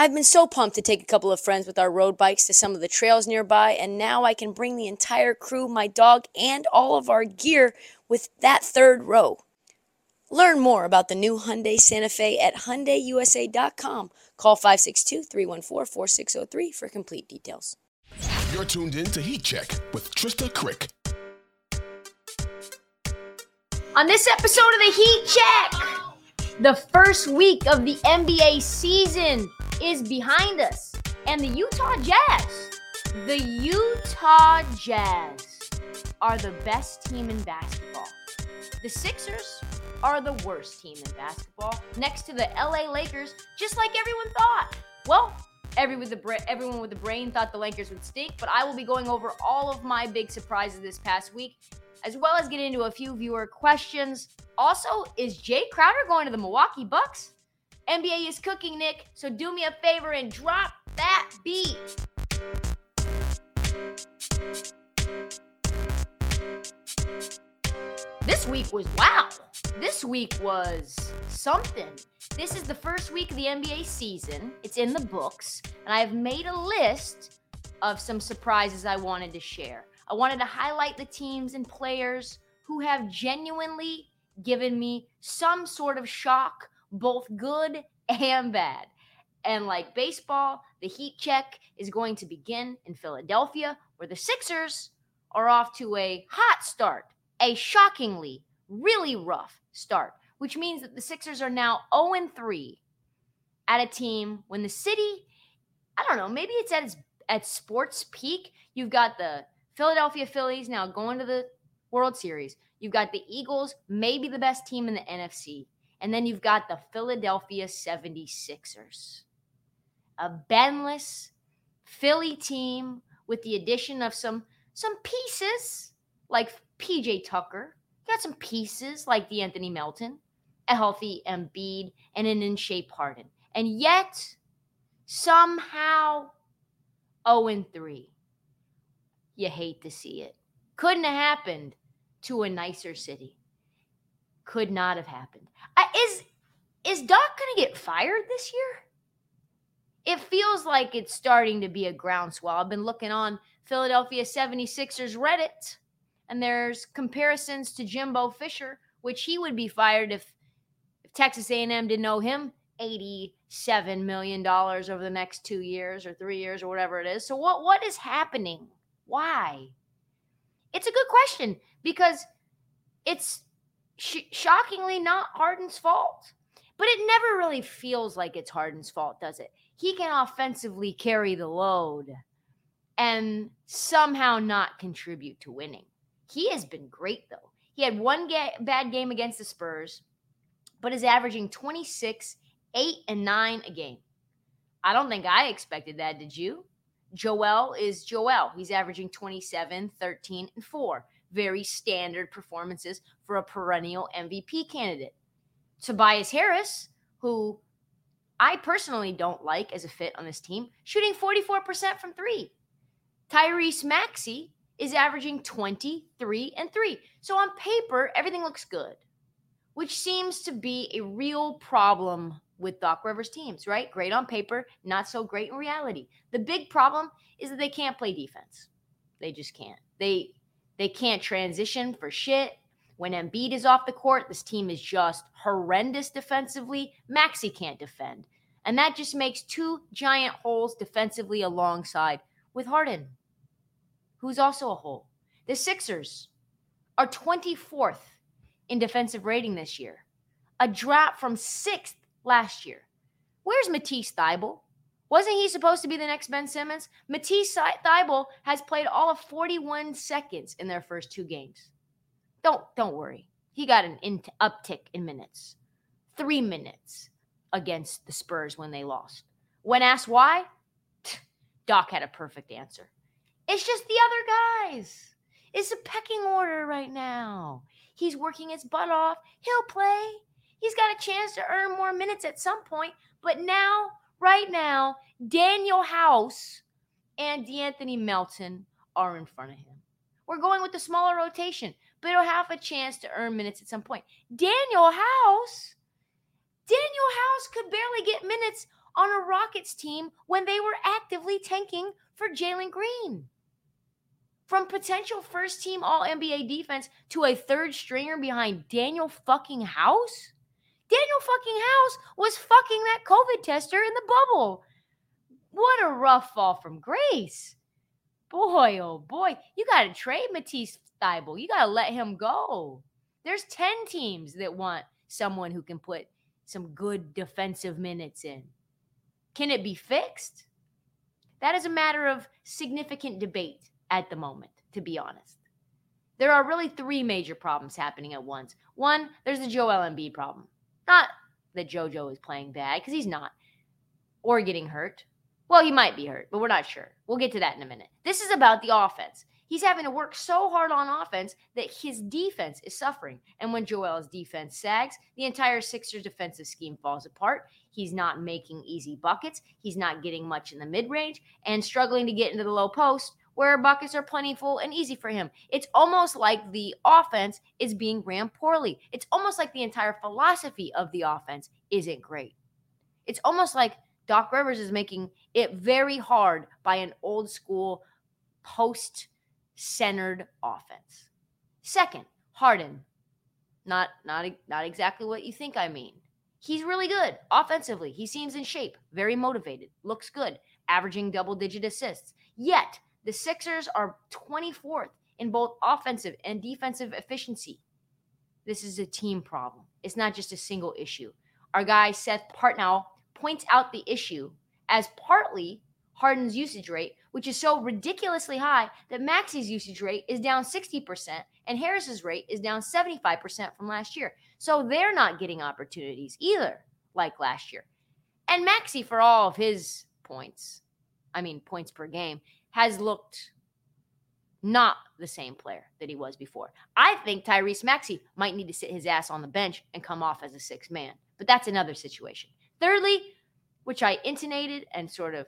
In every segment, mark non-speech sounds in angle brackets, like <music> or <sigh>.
I've been so pumped to take a couple of friends with our road bikes to some of the trails nearby, and now I can bring the entire crew, my dog, and all of our gear with that third row. Learn more about the new Hyundai Santa Fe at HyundaiUSA.com. Call 562-314-4603 for complete details. You're tuned in to Heat Check with Trysta Krick. On this episode of the Heat Check, the first week of the NBA season is behind us. And the Utah Jazz, the Utah Jazz are the best team in basketball. The Sixers are the worst team in basketball, next to the LA Lakers, just like everyone thought. Well, every with the bra- everyone with the brain thought the Lakers would stink, but I will be going over all of my big surprises this past week, as well as get into a few viewer questions. Also, is Jae Crowder going to the Milwaukee Bucks? NBA is cooking, Nick, so do me a favor and drop that beat. This week was wow. This week was something. This is the first week of the NBA season. It's in the books, and I have made a list of some surprises I wanted to share. I wanted to highlight the teams and players who have genuinely given me some sort of shock, both good and bad. And like baseball, the heat check is going to begin in Philadelphia, where the Sixers are off to a hot start, a shockingly really rough start, which means that the Sixers are now 0 3 at a team when the city, I don't know, maybe it's at its at sports peak. You've got the Philadelphia Phillies now going to the World Series. You've got the Eagles, maybe the best team in the NFC. And then you've got the Philadelphia 76ers. A Benless Philly team with the addition of some some pieces like PJ Tucker. You got some pieces like De'Anthony Melton, a healthy Embiid, and an in shape Harden. And yet, somehow, 0 3. You hate to see it. Couldn't have happened to a nicer city. Could not have happened. Is is Doc going to get fired this year? It feels like it's starting to be a groundswell. I've been looking on Philadelphia 76ers Reddit, and there's comparisons to Jimbo Fisher, which he would be fired if, if Texas A&M didn't owe him 87 million dollars over the next 2 years or 3 years or whatever it is. So what what is happening? Why? It's a good question because it's sh- shockingly not Harden's fault. But it never really feels like it's Harden's fault, does it? He can offensively carry the load and somehow not contribute to winning. He has been great, though. He had one ga- bad game against the Spurs, but is averaging 26, 8, and 9 a game. I don't think I expected that, did you? Joel is Joel. He's averaging 27, 13, and 4. Very standard performances for a perennial MVP candidate. Tobias Harris, who I personally don't like as a fit on this team, shooting 44% from three. Tyrese Maxey is averaging 23 and 3. So on paper, everything looks good, which seems to be a real problem with Doc Rivers teams, right? Great on paper, not so great in reality. The big problem is that they can't play defense. They just can't. They they can't transition for shit. When Embiid is off the court, this team is just horrendous defensively. Maxey can't defend. And that just makes two giant holes defensively alongside with Harden, who's also a hole. The Sixers are 24th in defensive rating this year, a drop from sixth last year. Where's Matisse Thybulle? Wasn't he supposed to be the next Ben Simmons? Matisse Thybulle has played all of 41 seconds in their first two games. Don't don't worry. He got an in- uptick in minutes. 3 minutes against the Spurs when they lost. When asked why, <sniffs> Doc had a perfect answer. It's just the other guys. It's a pecking order right now. He's working his butt off. He'll play. He's got a chance to earn more minutes at some point, but now right now, Danuel House and De'Anthony Melton are in front of him. We're going with the smaller rotation, but he'll have a chance to earn minutes at some point. Danuel House, Danuel House could barely get minutes on a Rockets team when they were actively tanking for Jalen Green. From potential first team All NBA defense to a third stringer behind Danuel fucking House? Danuel fucking House was fucking that COVID tester in the bubble. What a rough fall from grace. Boy, oh boy, you got to trade Matisse Thybulle. You got to let him go. There's 10 teams that want someone who can put some good defensive minutes in. Can it be fixed? That is a matter of significant debate at the moment, to be honest. There are really three major problems happening at once. One, there's the Joel Embiid problem. Not that JoJo is playing bad, because he's not, or getting hurt. Well, he might be hurt, but we're not sure. We'll get to that in a minute. This is about the offense. He's having to work so hard on offense that his defense is suffering. And when Joel's defense sags, the entire Sixers defensive scheme falls apart. He's not making easy buckets. He's not getting much in the mid range and struggling to get into the low post where buckets are plentiful and easy for him. It's almost like the offense is being ran poorly. It's almost like the entire philosophy of the offense isn't great. It's almost like Doc Rivers is making it very hard by an old school post centered offense. Second, Harden. Not not not exactly what you think I mean. He's really good offensively. He seems in shape, very motivated, looks good, averaging double digit assists. Yet, the Sixers are 24th in both offensive and defensive efficiency. This is a team problem. It's not just a single issue. Our guy Seth Partnow points out the issue as partly Harden's usage rate, which is so ridiculously high that Maxey's usage rate is down 60% and Harris's rate is down 75% from last year. So they're not getting opportunities either, like last year. And Maxey, for all of his points, I mean, points per game, has looked not the same player that he was before. I think Tyrese Maxey might need to sit his ass on the bench and come off as a six man, but that's another situation. Thirdly, which I intonated and sort of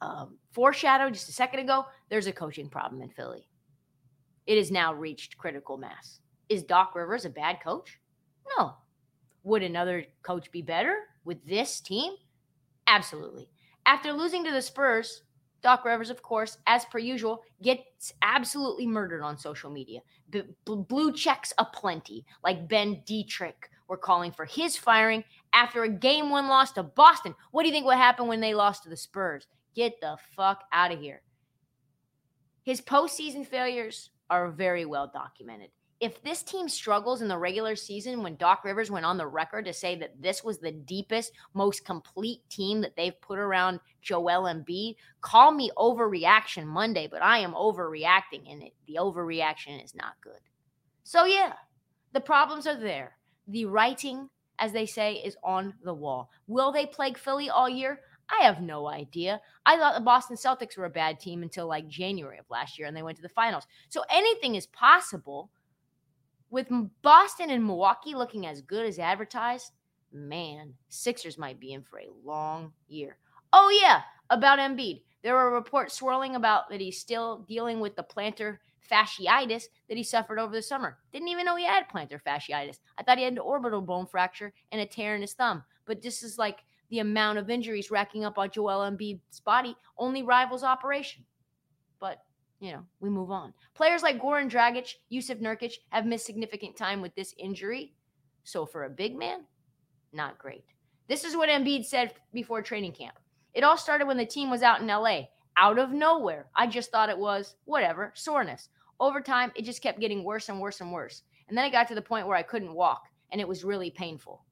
um, foreshadowed just a second ago, there's a coaching problem in Philly. It has now reached critical mass. Is Doc Rivers a bad coach? No. Would another coach be better with this team? Absolutely. After losing to the Spurs, Doc Rivers, of course, as per usual, gets absolutely murdered on social media. B- blue checks aplenty, like Ben Detrick were calling for his firing after a game one loss to Boston. What do you think would happen when they lost to the Spurs? Get the fuck out of here. His postseason failures are very well documented if this team struggles in the regular season when Doc Rivers went on the record to say that this was the deepest, most complete team that they've put around Joel Embiid, call me overreaction Monday, but I am overreacting and it, the overreaction is not good. So yeah, the problems are there. The writing, as they say, is on the wall. Will they plague Philly all year? I have no idea. I thought the Boston Celtics were a bad team until like January of last year and they went to the finals. So anything is possible with Boston and Milwaukee looking as good as advertised, man, Sixers might be in for a long year. Oh, yeah, about Embiid. There were reports swirling about that he's still dealing with the plantar fasciitis that he suffered over the summer. Didn't even know he had plantar fasciitis. I thought he had an orbital bone fracture and a tear in his thumb. but this is like the amount of injuries racking up on Joel Embiid's body only rivals operation. You know, we move on. Players like Goran Dragic, Jusuf Nurkic have missed significant time with this injury. So for a big man, not great. This is what Embiid said before training camp. It all started when the team was out in LA, out of nowhere. I just thought it was whatever, soreness. Over time, it just kept getting worse and worse and worse. And then it got to the point where I couldn't walk and it was really painful.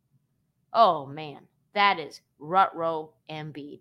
Oh man, that is rut row Embiid.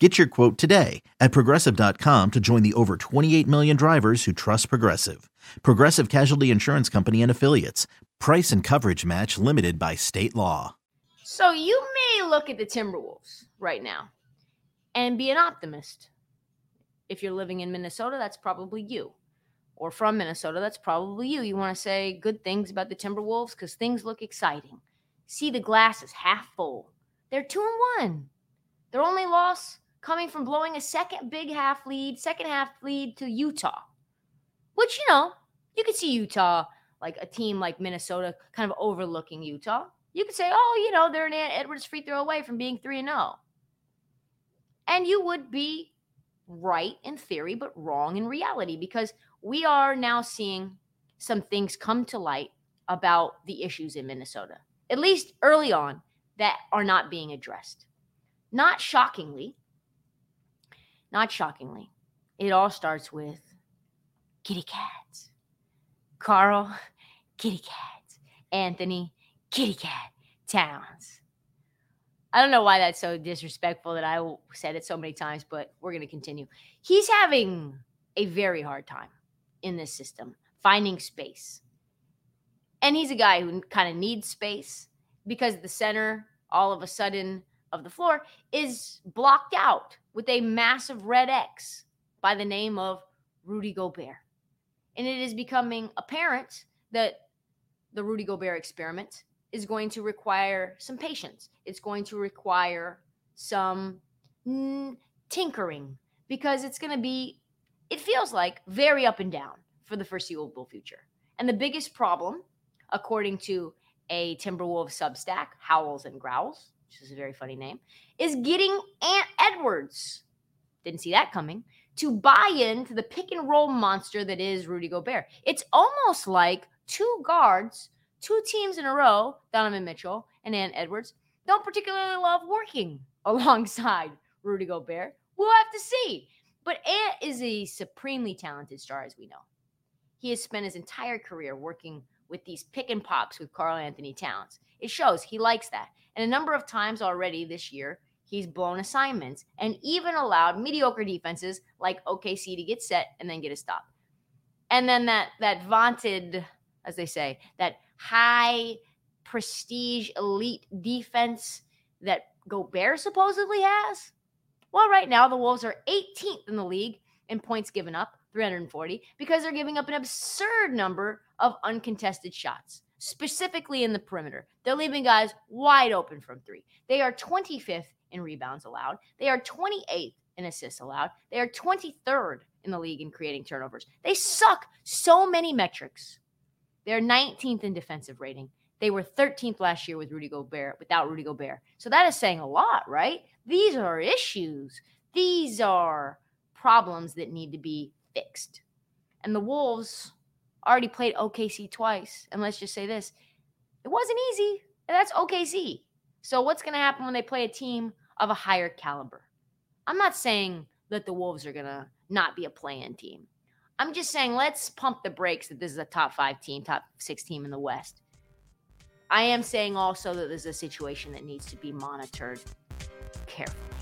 Get your quote today at progressive.com to join the over 28 million drivers who trust Progressive. Progressive Casualty Insurance Company and Affiliates. Price and coverage match limited by state law. So you may look at the Timberwolves right now and be an optimist. If you're living in Minnesota, that's probably you. Or from Minnesota, that's probably you. You want to say good things about the Timberwolves because things look exciting. See the glass is half full. They're two and one. Their only loss coming from blowing a second big half lead, second half lead to Utah, which, you know, you could see Utah, like a team like Minnesota, kind of overlooking Utah. You could say, oh, you know, they're an Edwards free throw away from being 3 0. And you would be right in theory, but wrong in reality because we are now seeing some things come to light about the issues in Minnesota, at least early on, that are not being addressed. Not shockingly, not shockingly, it all starts with kitty cats. Karl, <laughs> kitty cats. Anthony, kitty cat Towns. I don't know why that's so disrespectful that I said it so many times, but we're going to continue. He's having a very hard time in this system finding space. And he's a guy who kind of needs space because the center all of a sudden of the floor is blocked out with a massive red X by the name of Rudy Gobert. And it is becoming apparent that the Rudy Gobert experiment is going to require some patience. It's going to require some mm, tinkering because it's going to be, it feels like, very up and down for the foreseeable future. And the biggest problem, according to a Timberwolves substack, Howls and Growls, which is a very funny name, is getting Ant Edwards. Didn't see that coming. To buy into the pick and roll monster that is Rudy Gobert. It's almost like two guards, two teams in a row, Donovan Mitchell and Ant Edwards, don't particularly love working <laughs> alongside Rudy Gobert. We'll have to see. But Ant is a supremely talented star, as we know. He has spent his entire career working with these pick and pops with Karl-Anthony Towns. It shows he likes that. And a number of times already this year, he's blown assignments and even allowed mediocre defenses like OKC to get set and then get a stop. And then that that vaunted, as they say, that high prestige elite defense that Gobert supposedly has. Well, right now the Wolves are 18th in the league in points given up, 340, because they're giving up an absurd number of uncontested shots specifically in the perimeter. They're leaving guys wide open from three. They are 25th in rebounds allowed. They are 28th in assists allowed. They are 23rd in the league in creating turnovers. They suck so many metrics. They're 19th in defensive rating. They were 13th last year with Rudy Gobert, without Rudy Gobert. So that is saying a lot, right? These are issues. These are problems that need to be fixed. And the Wolves already played OKC twice. And let's just say this it wasn't easy. And that's OKC. So, what's going to happen when they play a team of a higher caliber? I'm not saying that the Wolves are going to not be a play in team. I'm just saying let's pump the brakes that this is a top five team, top six team in the West. I am saying also that this is a situation that needs to be monitored carefully.